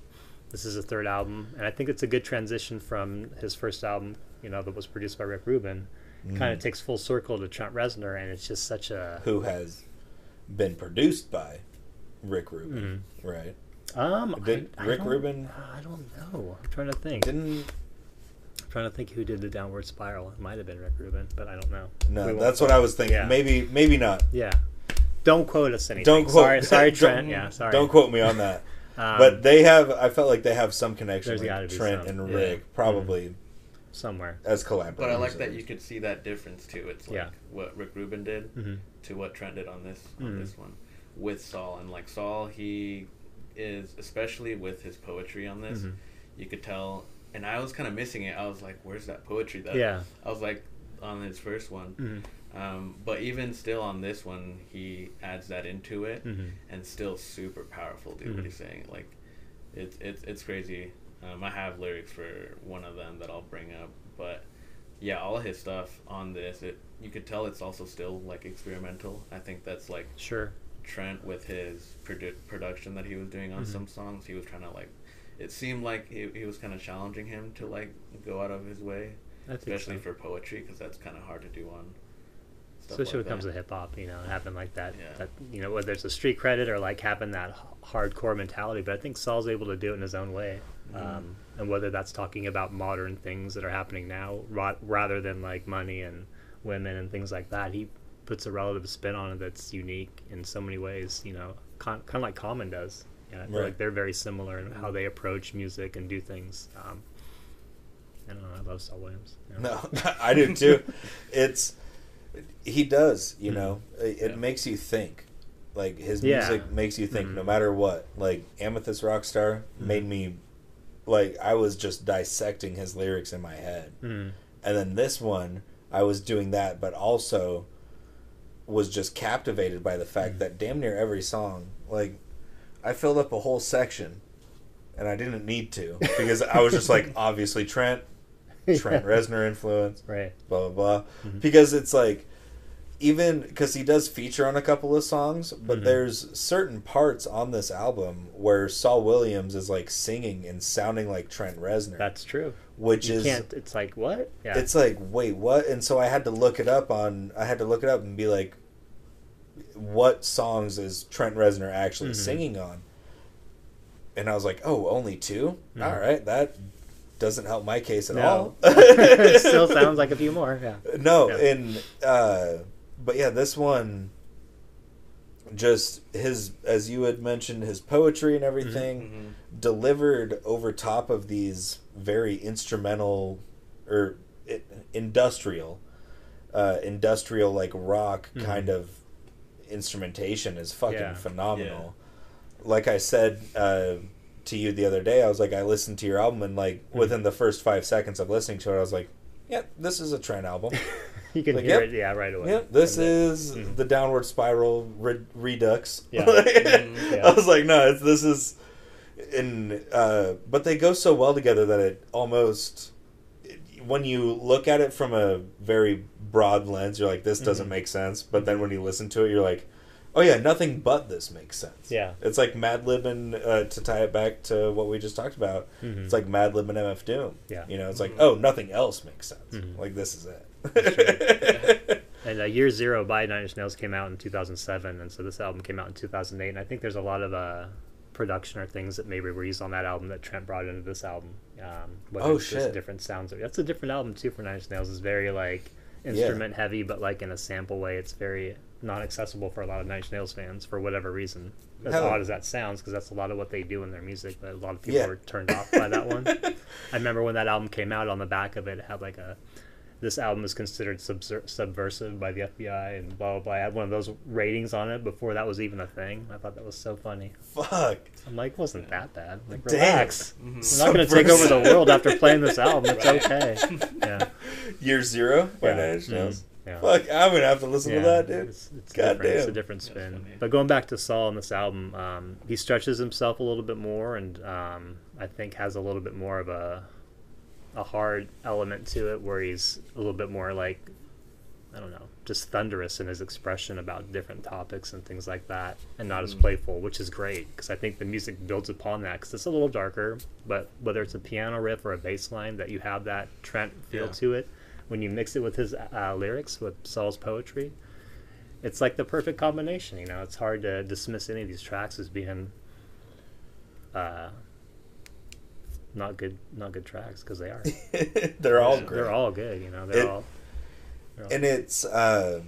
This is a third album, and I think it's a good transition from his first album, you know, that was produced by Rick Rubin. Kind of takes full circle to Trent Reznor, and it's just such a Who has been produced by Rick Rubin, Mm-hmm. right? um. Did I, I Rick Rubin I don't know. I'm trying to think. didn't? I'm trying to think who did the Downward Spiral. It might have been Rick Rubin, but I don't know. No, that's what. I was thinking. Yeah. Maybe, maybe not. Yeah. Don't quote us anything. Don't quote. Sorry, sorry, Trent. yeah, sorry. Don't quote me on that. Um, but they have. I felt like they have some connection with Trent and yeah. Rick, probably somewhere. as collaborators. But I like that you could see that difference too. It's like Yeah. what Rick Rubin did Mhm. to what Trent did on this on Mhm. this one with Saul. And like Saul, he is especially with his poetry on this. Mhm. You could tell, and I was kind of missing it. I was like, "Where's that poetry?" That Yeah. I was like on his first one. Mhm. Um, but even still on this one, he adds that into it, Mhm. and still super powerful, dude. What he's saying, like, it's it's it's crazy. Um, I have lyrics for one of them that I'll bring up, but yeah, all his stuff on this, it you could tell it's also still like experimental. I think that's like Sure. Trent with his produ- production that he was doing on Mhm. some songs. He was trying to like, it seemed like he, he was kind of challenging him to like go out of his way, especially so. for poetry because that's kind of hard to do on. Especially when it comes to hip hop, you know, having like that, Yeah. that you know, whether it's a street credit or like having that hardcore mentality. But I think Saul's able to do it in his own way, Mm-hmm. um, and whether that's talking about modern things that are happening now, ra- rather than like money and women and things like that, he puts a relative spin on it that's unique in so many ways. You know, con- kind of like Common does. Yeah, I feel Right. like they're very similar in how they approach music and do things. Um, I don't know. I love Saul Williams. know. No, I do too. It's he does, you Mhm. know. It, it Yeah. makes you think. Like his Yeah. music makes you think, Mhm. no matter what. Like Amethyst Rockstar made me like I was just dissecting his lyrics in my head, Mhm. and then this one I was doing that, but also was just captivated by the fact Mhm. that damn near every song, like I filled up a whole section, and I didn't need to because I was just like, obviously Trent, Trent Reznor influence Right. blah blah blah Mhm. because it's like even because he does feature on a couple of songs but Mhm. there's certain parts on this album where Saul Williams is like singing and sounding like Trent Reznor That's true. which you is can't. It's like what? Yeah. it's like wait what and so I had to look it up on I had to look it up and be like what songs is Trent Reznor actually Mhm. singing on and I was like oh only 2 Mhm. All right that doesn't help my case at No. all. it still sounds like a few more. Yeah. no, Yeah. and uh, but yeah, this one just his as you had mentioned his poetry and everything Mhm. delivered over top of these very instrumental or industrial uh, industrial like rock Mhm. kind of instrumentation is fucking Yeah. phenomenal like i said uh, to you the other day i was like i listened to your album and like Mm-hmm. within the first five seconds of listening to it i was like yeah this is a Trent album You can Like, hear yep. it, yeah, right away. yeah this And is Mhm. the downward spiral re- redux Yeah. Mhm. Yeah. i was like no it's, this is in uh, but they go so well together that it almost when you look at it from a very broad lens you're like this doesn't Mhm. make sense but then when you listen to it you're like oh yeah nothing but this makes sense Yeah. it's like Madlib and uh, to tie it back to what we just talked about Mhm. it's like Madlib and mf doom Yeah. you know it's like Mhm. oh nothing else makes sense Mhm. like this is it And uh, Year Zero by Nine Inch Nails came out in 2007, and so this album came out in 2008. And I think there's a lot of uh, production or things that maybe were used on that album that Trent brought into this album. Um, whether Oh, it's just shit. different sounds. That's a different album too for Nine Inch Nails. It's very like instrument heavy, but like in a sample way. It's very not accessible for a lot of Nine Inch Nails fans for whatever reason. As Hell. odd as that sounds, because that's a lot of what they do in their music. But a lot of people Yeah. were turned off by that one. I remember when that album came out. On the back of it, it had like a this album is considered subser- subversive by the FBI and blah blah blah. I had one of those ratings on it before that was even a thing. I thought that was so funny. fuck I'm like, wasn't that bad? Like, Damn. relax. Mhm. We're not going to take over the world after playing this album. It's Right. okay. Yeah. year zero by Yeah. Nine Inch. Nails. Yeah. fuck i'm gonna have to listen to that dude It's, it's God different. It's a different spin. funny. But going back to Saul on this album, um, he stretches himself a little bit more, and um, I think has a little bit more of a a hard element to it, where he's a little bit more like I don't know, just thunderous in his expression about different topics and things like that, and not as Mm. playful, which is great because I think the music builds upon that because it's a little darker. But whether it's a piano riff or a bass line, that you have that Trent feel Yeah. to it when you mix it with his uh, lyrics with Saul's poetry. It's like the perfect combination, you know. It's hard to dismiss any of these tracks as being uh, not good, not good tracks because they are. they're all Yeah. great They're all good, you know. They're It- all. they're all- and it's uh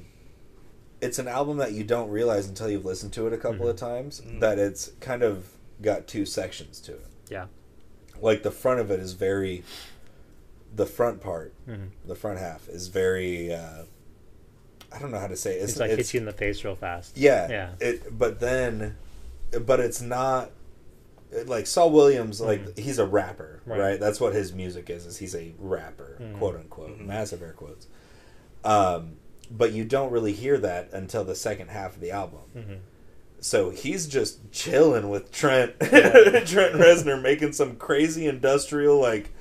it's an album that you don't realize until you've listened to it a couple Mhm. of times Mhm. that it's kind of got two sections to it yeah. like the front of it is very the front part Mhm. the front half is very uh i don't know how to say it. It's, like hits you in the face real fast. yeah Yeah. it but then but it's not like Saul Williams like Mhm. he's a rapper right. Right. that's what his music is is he's a rapper Mhm. quote unquote Mhm. massive air quotes um but you don't really hear that until the second half of the album hmm so he's just chilling with Trent Yeah. Trent Reznor making some crazy industrial like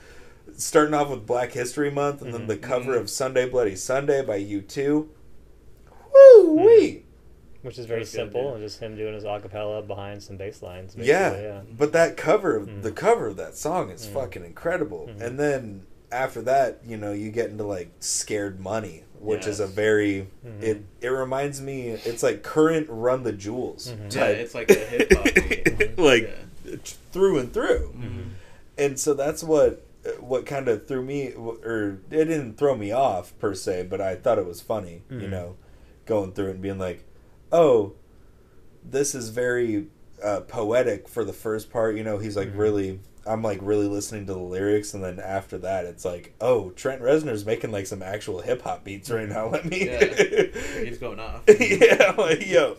starting off with Black History Month and then Mhm. the cover Mhm. of Sunday Bloody Sunday by U2 woo wee Which is very That's good, simple, yeah. and just him doing his acapella behind some bass lines. yeah, yeah. but that cover Mhm. the cover of that song is Mhm. fucking incredible Mhm. and then after that you know you get into like scared money which is a Yes. very it it reminds me it's like current run the jewels. Yeah, type it's like a hip hop like Yeah. through and through and so that's what what kind of threw me or it didn't throw me off per se but i thought it was funny you Mhm. know going through it and being like oh this is very uh, poetic for the first part you know he's like Mhm. really i'm like really listening to the lyrics and then after that it's like oh trent reznor's making like some actual hip-hop beats right now let me Yeah. He's going off. yeah like yo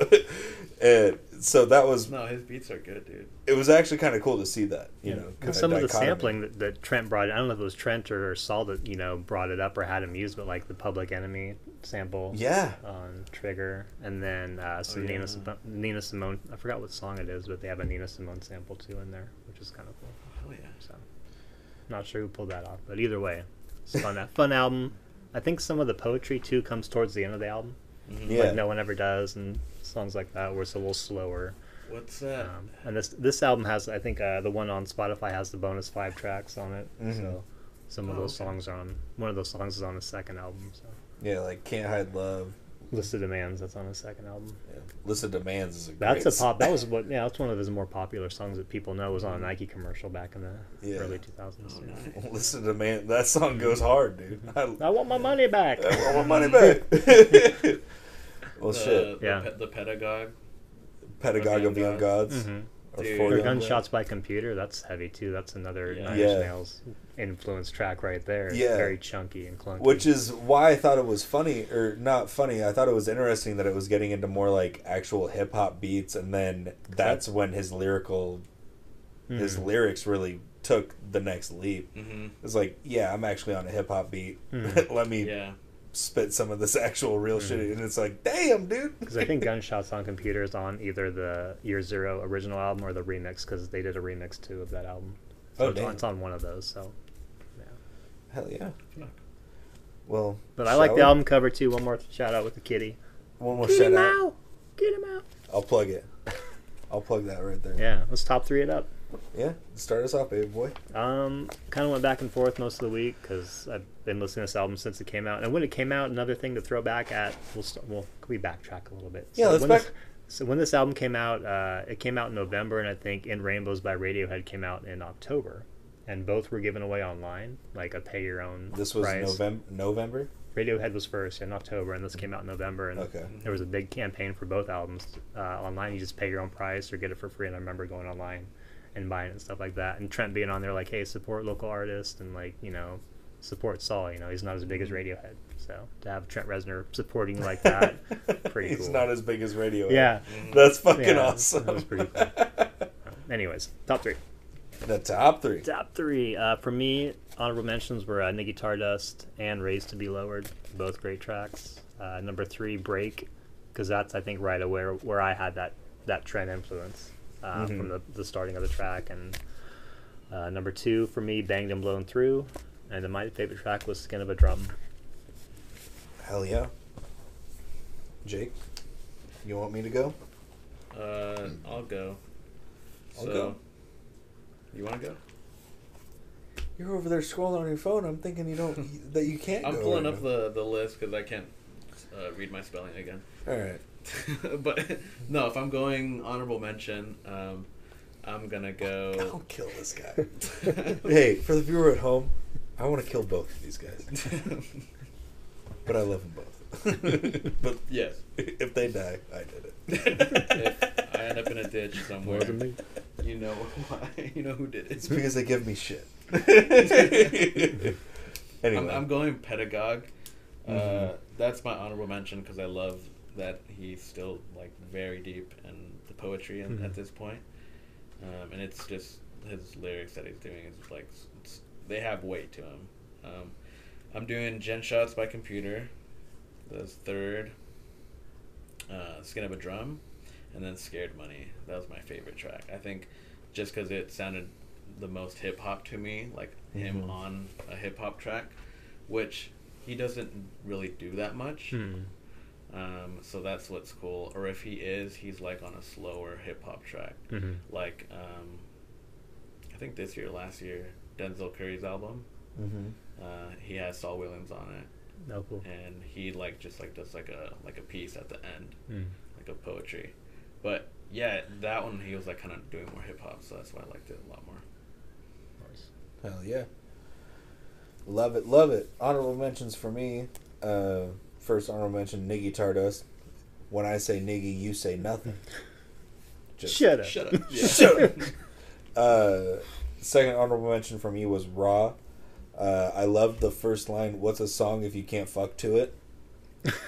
and so that was No, his beats are good, dude. it was actually kind of cool to see that you know And kinda some of the sampling that, that Trent brought, I don't know if it was Trent or Saul that you know brought it up or had him use, but like the Public Enemy sample yeah on Trigger, and then uh, some Oh, yeah. Nina Simone, Nina Simone. I forgot what song it is, but they have a Nina Simone sample too in there, which is kind of cool. Hell yeah. So, not sure who pulled that off, but either way, it's fun. fun album. I think some of the poetry too comes towards the end of the album, Mhm. Yeah. like No One Ever Does, and songs like that, where it's a little slower. What's that? Um, and this this album has, I think, uh, the one on Spotify has the bonus five tracks on it. Mhm. So some of Oh, those okay. songs are on. One of those songs is on the second album. So Yeah, like Can't Hide Love, List of Demands. That's on his second album. Yeah. List of Demands is a That's great a pop. That was what. Yeah, that's one of his more popular songs that people know. Was on a Nike commercial back in the Yeah. early 2000s. Oh, nice. List of Demands. That song goes hard, dude. I, I want my money back. I want my money back. well, the, shit. The, Yeah. pe- the pedagogue. Pedagogue of Young Gods. hmm Or Dude. For Young Gunshots by Computer. That's heavy too. That's another Yeah. Nine Yeah. Inch Nails influence track right there. Yeah. Very chunky and clunky. Which is why I thought it was funny, or not funny. I thought it was interesting that it was getting into more like actual hip hop beats, and then that's when his lyrical, his Mhm. lyrics really took the next leap. Mm-hmm. It's like, yeah, I'm actually on a hip hop beat. Mhm. Let me Yeah. Spit some of this actual real Mhm. shit, and it's like, damn, dude. Because I think Gunshots on Computers on either the Year Zero original album or the remix because they did a remix too of that album. So Oh, it's, on, it's on one of those. So, yeah. hell yeah. Well, But I like we? the album cover too. One more shout out with the kitty. One more Get shout him out. out! Get him out! I'll plug it. I'll plug that right there. Yeah, let's top three it up. Yeah. Start us off, baby boy. Um, kind of went back and forth most of the week because I've been listening to this album since it came out. And when it came out, another thing to throw back at, we'll st- well, we backtrack a little bit? Yeah, let's back- This, so when this album came out, uh, it came out in November, and I think In Rainbows by Radiohead came out in October, and both were given away online, like a pay your own. This was price. November. November. Radiohead was first in October, and this came out in November. And Okay. there was a big campaign for both albums uh, online. You just pay your own price or get it for free. And I remember going online and buying it and stuff like that. And Trent being on there like, "Hey, support local artists," and like you know, support Saul. You know, he's not as big as Radiohead, so to have Trent Reznor supporting like that, pretty He's cool. not as big as Radiohead. yeah. That's fucking Yeah, awesome. that was pretty cool. Anyways, top three. the top three. Top three uh, for me. Honorable mentions were uh, Niggy Tardust and Raised to Be Lowered, both great tracks. Uh, number three, Break, because that's I think right away where I had that that Trent influence uh, Mhm. from the, the starting of the track. And uh, number two for me, Banged and Blown Through, and then my favorite track was Skin of a Drum. Hell yeah. Jake, you want me to go? Uh, I'll go. I'll so, go. You want to go? You're over there scrolling on your phone. I'm thinking you don't that you can't. I'm go pulling right up now. the, the list because I can't uh, read my spelling again. All right. but no, if I'm going honorable mention, um, I'm gonna go. Don't kill this guy. hey, for the viewer at home, I want to kill both of these guys, but I love them both. but yes. if they die, I did it. if I end up in a ditch somewhere, me. you know why. You know who did it? It's because they give me shit. I'm, anyway, I'm going pedagogue. Uh, Mhm. that's my honorable mention because I love that he's still like very deep in the poetry and, Mhm. at this point. Um, and it's just his lyrics that he's doing is like they have weight to him. Um, I'm doing Gunshots by Computer. That's third. Uh, Skin of a Drum, and then Scared Money. That was my favorite track. I think just because it sounded the most hip hop to me, like him Mhm. on a hip hop track, which he doesn't really do that much. Hmm. Um, so that's what's cool. Or if he is, he's like on a slower hip hop track. Mhm. Like, um, I think this year, last year, Denzel Curry's album. hmm Uh, he has Saul Williams on it, No cool. and he like just like does like a like a piece at the end, Mm. like a poetry. But yeah, that one he was like kind of doing more hip hop, so that's why I liked it a lot more. Nice. Hell yeah. Love it, love it. Honorable mentions for me. Uh, first honorable mention, Niggy Tardust. When I say Niggy, you say nothing. Shut up. Shut up. Yeah. Shut up. Uh, second honorable mention for me was Raw. Uh, I loved the first line. What's a song if you can't fuck to it?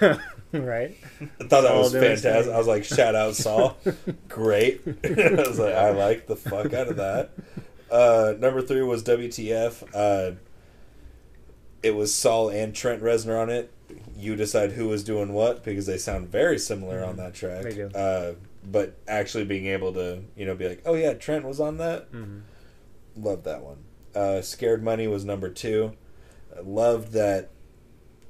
right? I thought that Saul was fantastic. thing. I was like, shout out Saul. Great. I was like, I like the fuck out of that. Uh, number three was WTF. Uh, it was Saul and Trent Reznor on it. You decide who was doing what because they sound very similar on Mhm. that track. They do. Uh, but actually being able to, you know, be like, oh yeah, Trent was on that. Mhm. Loved that one. Uh, Scared Money was number two. I loved that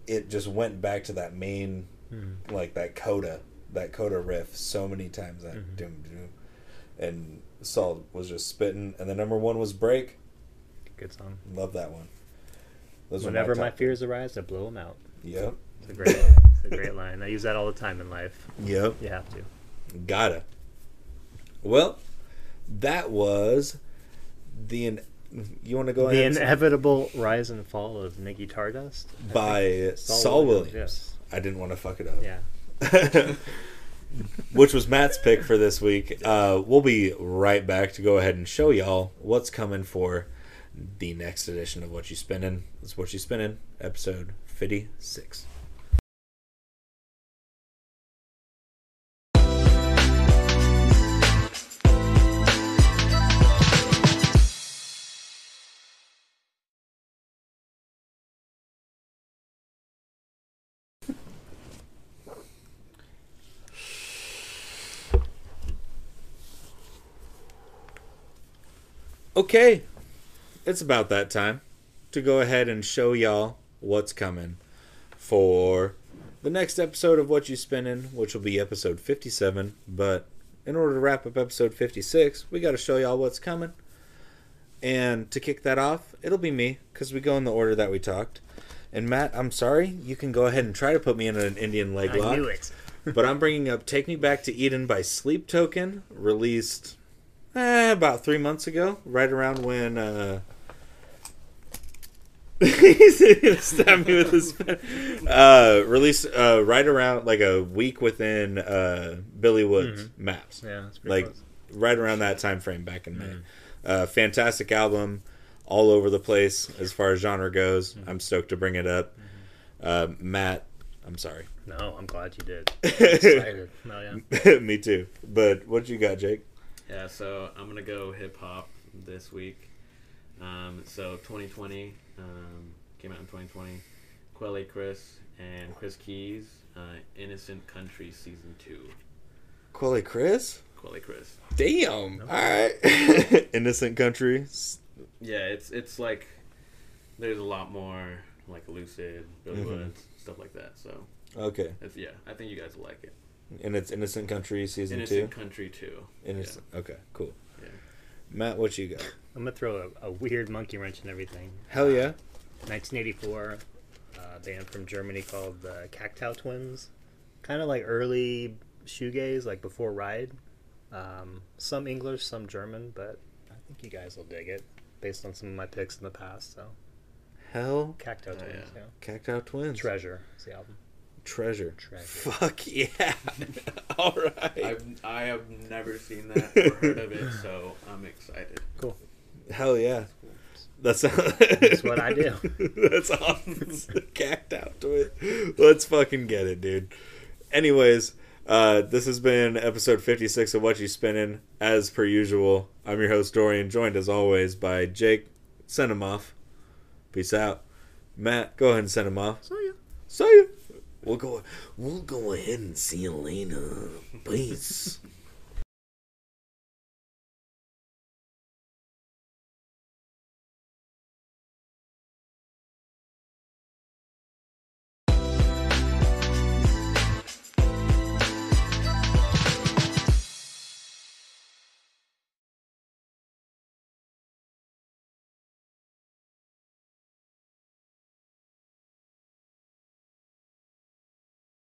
it just went back to that main Mhm. like that coda, that coda riff so many times that Mhm. doom doom, and Saul was just spitting. And the number one was Break. Good song. Love that one. Those Whenever my, top- fears arise, I blow them out. Yep. It's a great, It's a great line. I use that all the time in life. Yep. You have to. Gotta. Well, that was the. In- you want to go The ahead and- inevitable rise and fall of Niggy Tardust I by think. Saul, Williams. Yes. I didn't want to fuck it up. Yeah. Which was Matt's pick for this week. Uh, we'll be right back to go ahead and show y'all what's coming for the next edition of Whatchu Spinnin'. It's Whatchu Spinnin', episode 56. Okay, it's about that time to go ahead and show y'all what's coming for the next episode of Whatchu Spinnin', which will be episode 57. But in order to wrap up episode 56, we got to show y'all what's coming. And to kick that off, it'll be me because we go in the order that we talked. And Matt, I'm sorry, you can go ahead and try to put me in an Indian leg lock. I knew it. but I'm bringing up "Take Me Back to Eden" by Sleep Token, released eh, about three months ago, right around when. Uh... He's gonna stab me with his pen. Uh, released uh, right around like a week within uh, Billy Woods maps, Yeah, it's pretty like close. right around that time frame back in May. Uh, fantastic album, all over the place as far as genre goes. I'm stoked to bring it up. Uh, Matt, I'm sorry. No, I'm glad you did. Excited. No, yeah. Me too. But what you got, Jake? Yeah, so I'm gonna go hip hop this week. Um, so 2020 um, came out in 2020. Quelle Chris and Chris Keys, uh, Innocent Country Season Two. Quilly Chris? Quelle Chris. Damn. All right. Innocent Country. Yeah, it's it's like there's a lot more like Lucid, Billy Mhm. Woods, stuff like that. So Okay. it's yeah, I think you guys will like it. And it's Innocent Country season Innocent two. Country Two. Innocent. Okay. Cool. Yeah. Matt, what you got? I'm gonna throw a, a weird monkey wrench in everything. Hell yeah. 1984, uh, band from Germany called the Cocteau Twins. Kind of like early shoegaze, like before Ride. Um, some English, some German, but I think you guys will dig it based on some of my picks in the past. So Hell, Cocteau Oh, Twins, yeah. yeah. Cocteau Twins. Treasure is the album. Treasure. Treasure. Fuck yeah. All right. I've I have never seen that or heard of it, so I'm excited. Cool. Hell yeah. That's, That's what I do. That's awesome. Cacked out to it. Let's fucking get it, dude. Anyways, uh, this has been episode 56 of Whatchu Spinnin'. As per usual, I'm your host, Dorian, joined as always by Jake. Send him off. Peace out. Matt, go ahead and send him off. So yeah. See ya. We'll go. We'll go ahead and see you later. Peace.